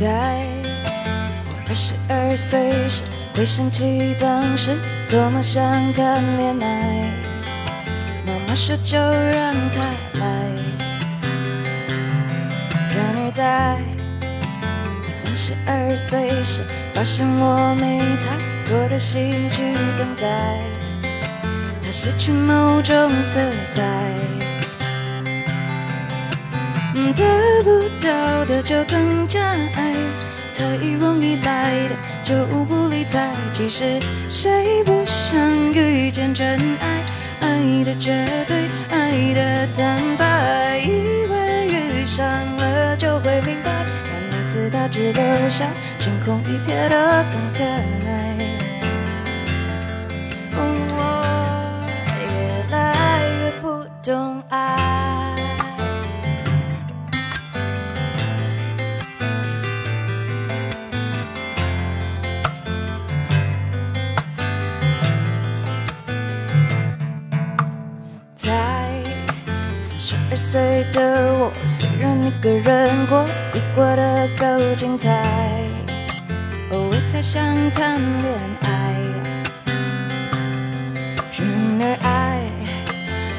在二十二岁时，回想起当时多么想谈恋爱。妈妈说就让他来。然而在我三十二岁时，发现我没太多的心去等待，他失去某种色彩。得不到的就更加爱，太容易来的就不理睬。其实谁不想遇见真爱？爱的绝对，爱的坦白。以为遇上了就会明白，但每次他只留下惊空一瞥的感慨。我越来越不懂岁的我，虽然一个人过，也过得够精彩。偶尔才想谈恋爱，然而爱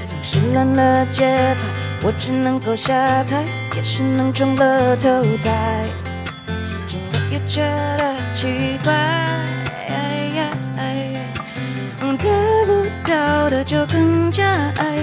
总是乱了节拍，我只能够下台，也许能中了头彩，中了也觉得奇怪。得不到的就更加爱。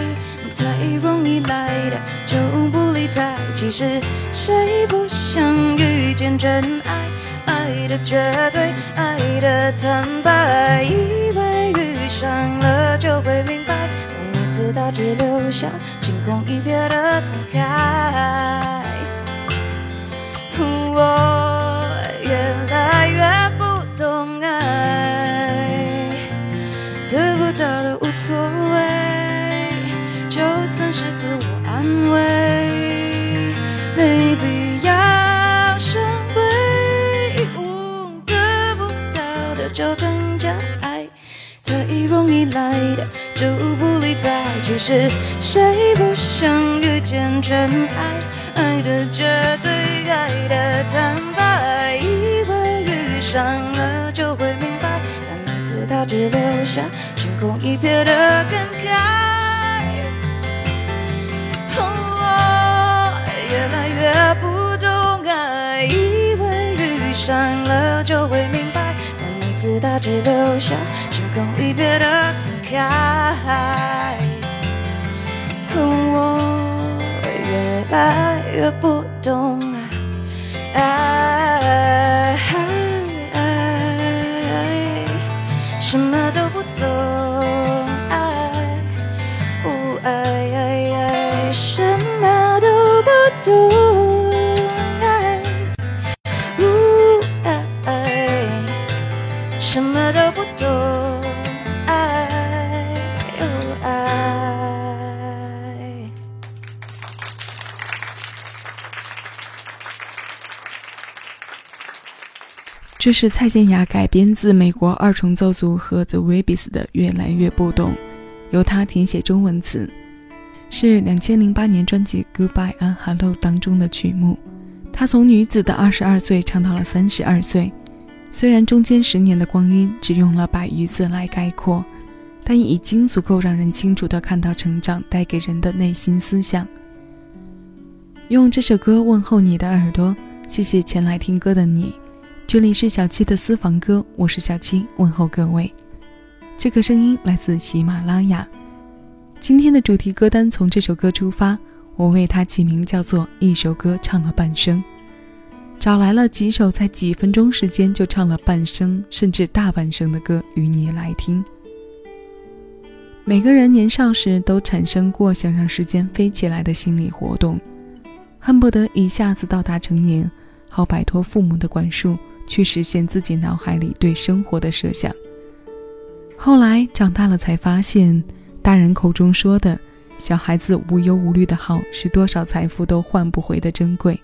太容易来的就不理睬，其实谁不想遇见真爱？爱的绝对，爱的坦白，以为遇上了就会明白，但每次他只留下惊鸿一瞥的感慨。我越来越不懂爱，得不到的无所谓。理睬。其实谁不想遇见真爱？爱的绝对，爱的坦白。以为遇上了就会明白，但每次他只留下惊鸿一瞥的感慨。我越来越不懂爱，以为遇上了就会明白，但每次他只留下惊鸿一瞥的感慨。我越来越不懂爱，这是蔡健雅改编自美国二重奏组合 The Weebies 的《越来越不懂》，由他填写中文词，是两千零八年专辑《Goodbye and Hello》当中的曲目。他从女子的二十二岁唱到了三十二岁，虽然中间十年的光阴只用了百余字来概括，但已经足够让人清楚地看到成长带给人的内心思想。用这首歌问候你的耳朵，谢谢前来听歌的你。这里是小七的私房歌，我是小七，问候各位。这个声音来自喜马拉雅。今天的主题歌单从这首歌出发，我为它起名叫做《一首歌唱了半生》，找来了几首在几分钟时间就唱了半生甚至大半生的歌与你来听。每个人年少时都产生过想让时间飞起来的心理活动，恨不得一下子到达成年，好摆脱父母的管束，去实现自己脑海里对生活的设想。后来长大了才发现，大人口中说的小孩子无忧无虑的好，是多少财富都换不回的珍贵。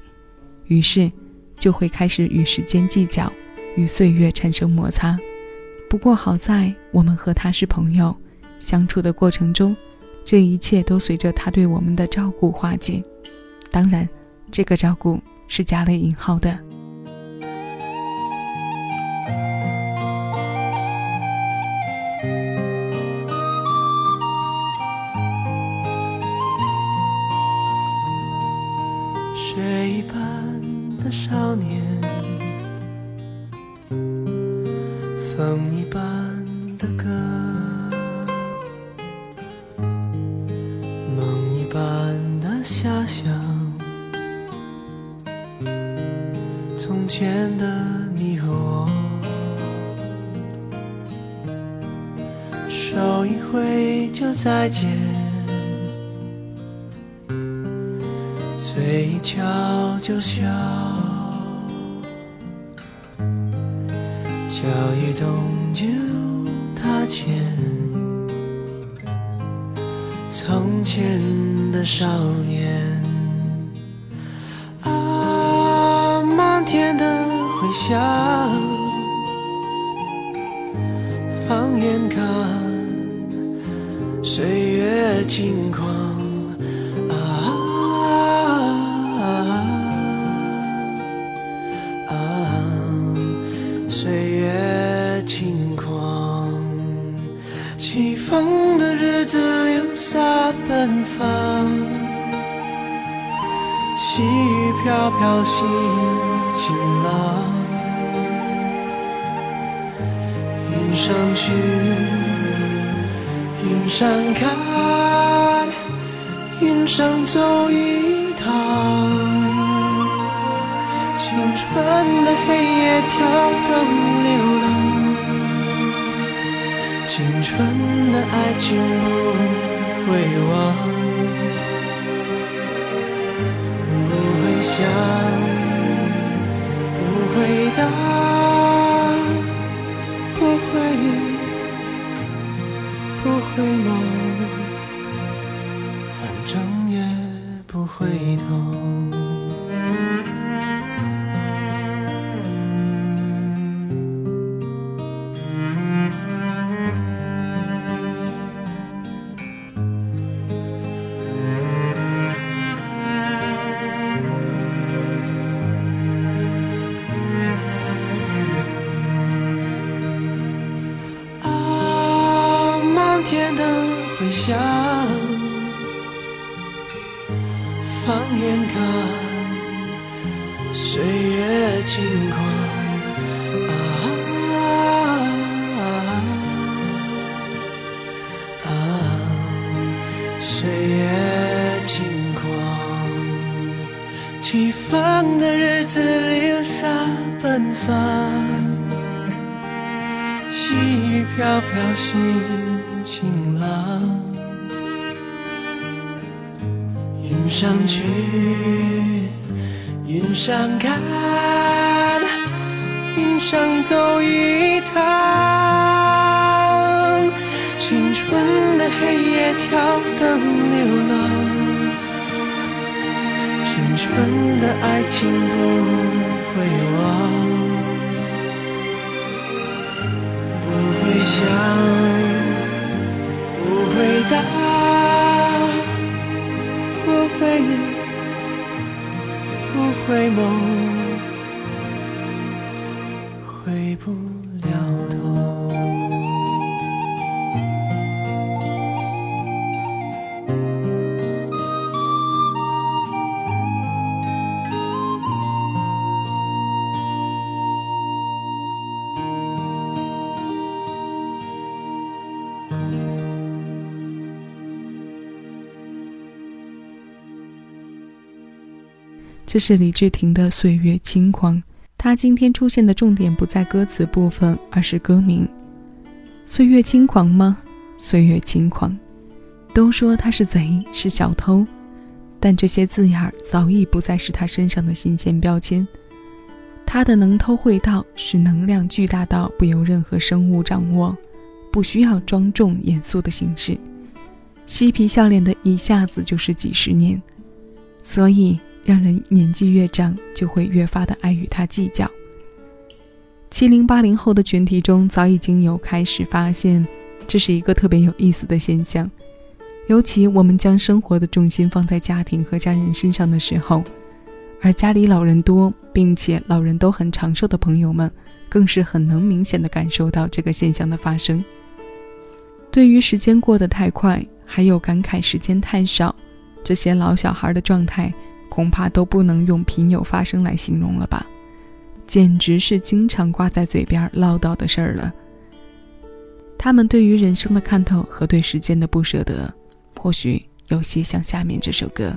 于是，就会开始与时间计较，与岁月产生摩擦。不过好在我们和他是朋友，相处的过程中，这一切都随着他对我们的照顾化解。当然，这个照顾是加了引号的。般的遐想，从前的你和我，手一挥就再见，嘴一翘就笑。少年，啊，漫天的回响，放眼看。岁月轻狂飘飘，心晴朗，云上去。云上看，云上走一趟，青春的黑夜跳灯流浪，青春的爱情不会忘，想，不回答，不会。不回眸，反正也不回头。飘云上去，云上看，云上走一趟。青春的黑夜跳灯流浪，青春的爱情不会忘。不会想，不回答，回忆，不回眸，回不这是李治廷的《岁月轻狂》，他今天出现的重点不在歌词部分，而是歌名。岁月轻狂吗？岁月轻狂。都说他是贼，是小偷，但这些字眼儿早已不再是他身上的新鲜标签。他的能偷会盗，是能量巨大到不由任何生物掌握，不需要庄重严肃的形式，嬉皮笑脸的一下子就是几十年，所以让人年纪越长就会越发的爱与他计较。七零八零后的群体中，早已经有开始发现，这是一个特别有意思的现象。尤其我们将生活的重心放在家庭和家人身上的时候，而家里老人多，并且老人都很长寿的朋友们，更是很能明显的感受到这个现象的发生。对于时间过得太快，还有感慨时间太少，这些老小孩的状态，恐怕都不能用频有发生来形容了吧，简直是经常挂在嘴边唠叨的事儿了。他们对于人生的看透和对时间的不舍得。或许有些像下面这首歌。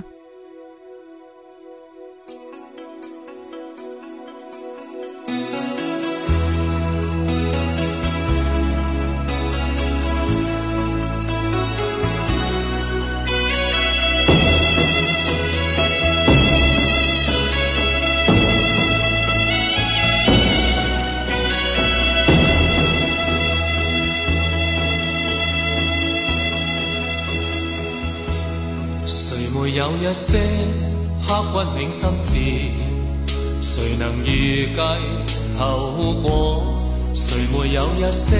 谁没有一些刻骨铭心事，谁能预计后果？谁没有一些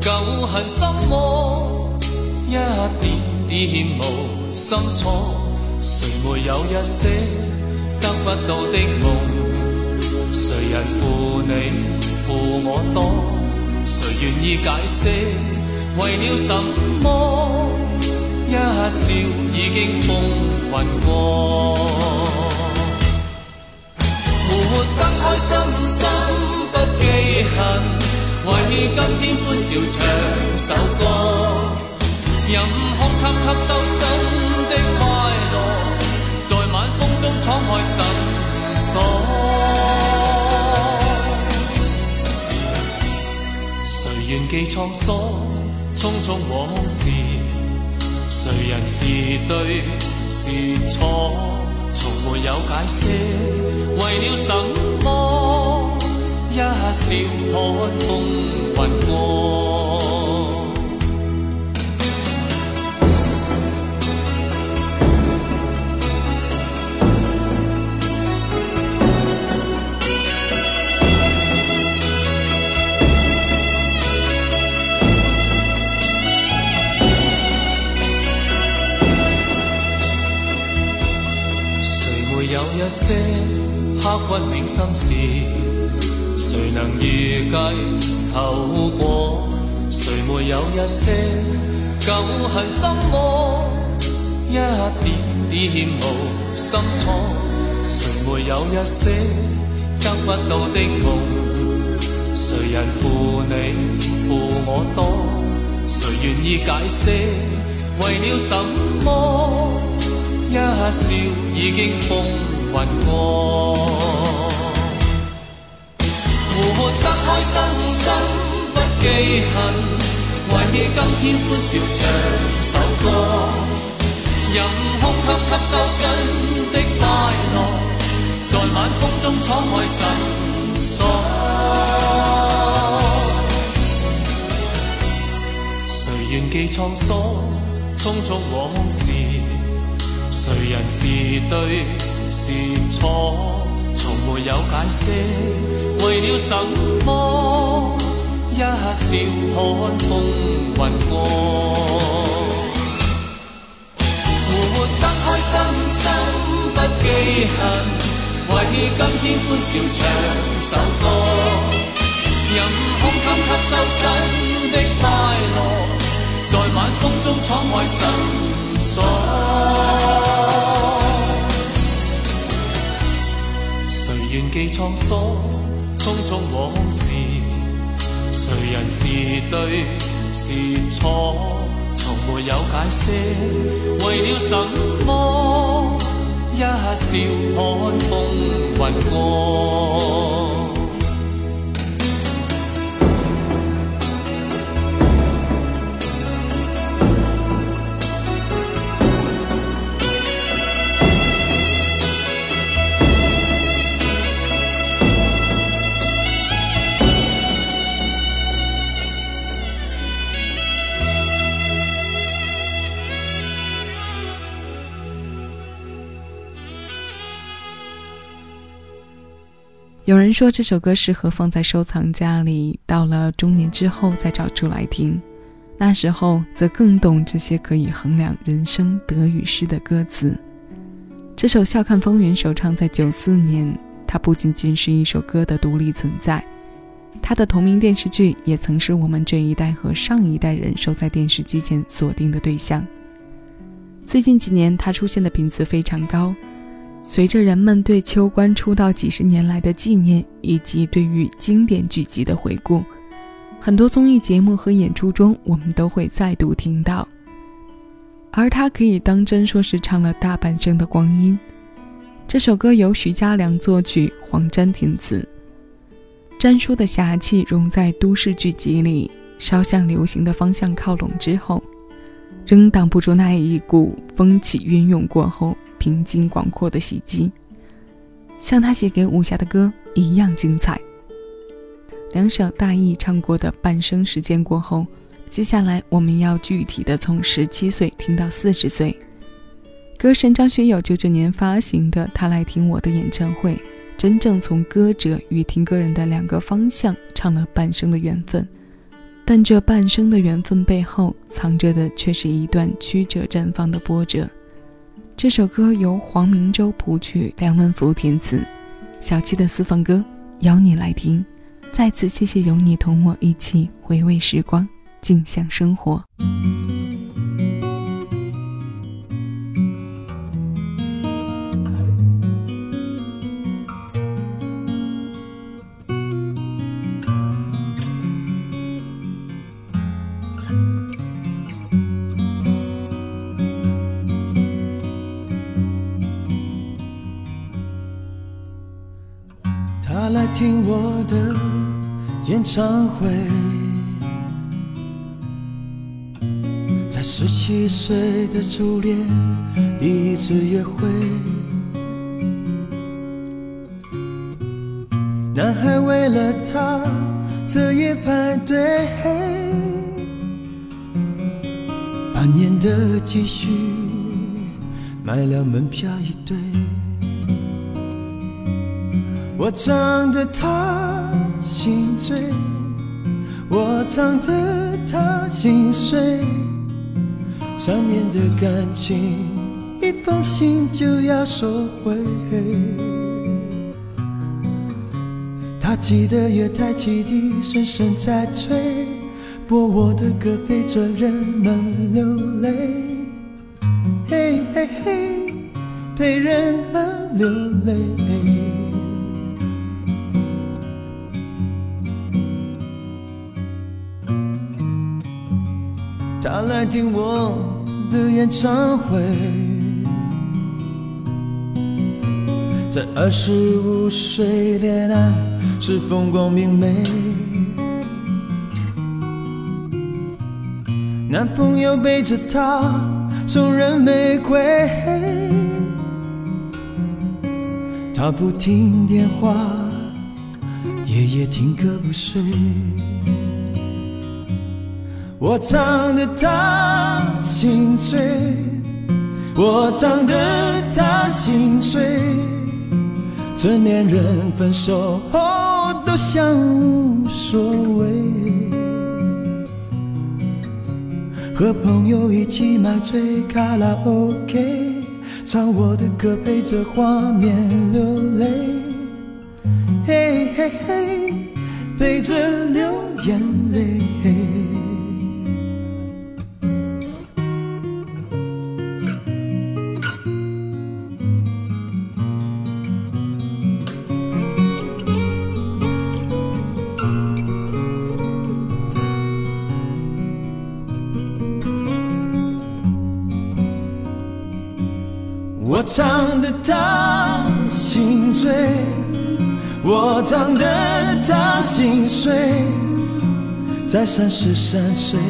旧恨心魔？一点点无心错。谁没有一些得不到的梦？谁人负你负我多？谁愿意解释为了什么？一笑已经风云过，活得开心心不记恨，为今天欢笑唱首歌，任胸襟吸收新的快乐，在晚风中敞开心锁。谁愿记沧桑，匆匆往事。谁人是对是错，从没有解释，为了什么？一笑看风云过。些刻骨铭心事，谁能预计后果？谁没有一些旧恨心魔？一点点无心错。谁没有一些得不到的梦？谁人负你负我多？谁愿意解释为了什么？一笑已经风。云过，活得开心心不记恨，为今天欢笑唱首歌，任空吸吸收新的快乐，在晚风中敞开心锁。谁愿记沧桑，匆匆往事，谁人是对？是错，从没有解释，为了什么？一笑看风云过，活得开心心不记恨，为今天欢笑唱首歌，任胸襟吸收新的快乐，在晚风中敞开心锁。愿记沧桑，匆匆往事，谁人是对是错，从没有解释，为了什么？一笑看风云过。有人说这首歌适合放在收藏夹里，到了中年之后再找出来听。那时候则更懂这些可以衡量人生得与失的歌词。这首《笑看风云》首唱在九四年，它不仅仅是一首歌的独立存在，它的同名电视剧也曾是我们这一代和上一代人守在电视机前锁定的对象。最近几年，它出现的频次非常高。随着人们对秋官出道几十年来的纪念，以及对于经典剧集的回顾，很多综艺节目和演出中，我们都会再度听到。而他可以当真说是唱了大半生的光阴。这首歌由徐佳良作曲，黄沾填词。詹叔的侠气融在都市剧集里，稍向流行的方向靠拢之后，仍挡不住那一股风起云涌过后平静广阔的袭击，像他写给武侠的歌一样精彩。两首大意唱过的半生时间过后。接下来我们要具体的从十七岁听到四十岁。歌神张学友九九年发行的《他来听我的演唱会》，真正从歌者与听歌人的两个方向唱了半生的缘分。但这半生的缘分背后藏着的却是一段曲折绽放的波折。这首歌由黄明洲谱曲，梁文福填词，小七的私房歌，邀你来听。再次谢谢有你同我一起回味时光。静享生活。听我的演唱会。在十七岁的初恋，第一次约会，男孩为了她彻夜排队，半年的积蓄买了门票一对，我唱得他心醉，我唱得他心碎。三年的感情，一封信就要收回。他记得月台汽笛声声在催，播我的歌陪着人们流泪。嘿嘿嘿，陪人们流泪。他来听我的演唱会，在二十五岁恋爱是风光明媚，男朋友背着她送人玫瑰，她不听电话，夜夜听歌不睡。我唱得他心醉，我唱得他心碎。成年人分手后都像无所谓，和朋友一起买醉卡拉 OK，唱我的歌陪着画面流泪，嘿嘿嘿，陪着流眼泪。我唱得他心醉，我唱得他心碎，在三十三岁，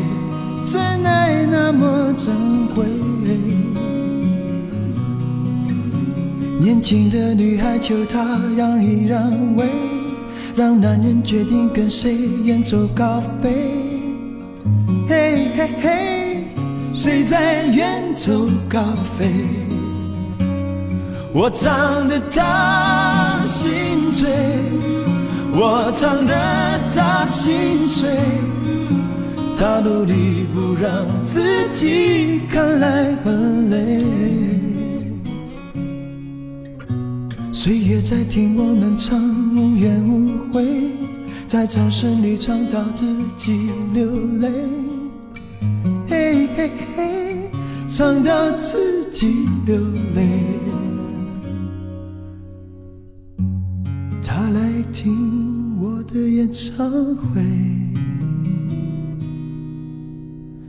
真爱那么珍贵。年轻的女孩求他让一让位，让男人决定跟谁远走高飞。嘿嘿嘿，谁在远走高飞？我唱得他心醉。我唱得他心碎，他努力不让自己看来很累。岁月在听我们唱无怨无悔，在掌声里唱到自己流泪。嘿嘿嘿，唱到自己流泪。听我的演唱会，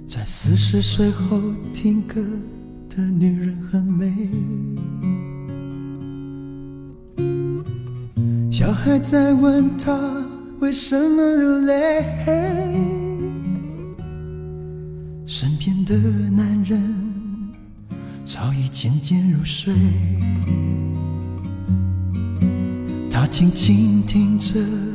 在四十岁后听歌的女人很美。小孩在问他为什么流泪，身边的男人早已渐渐入睡。静静听着。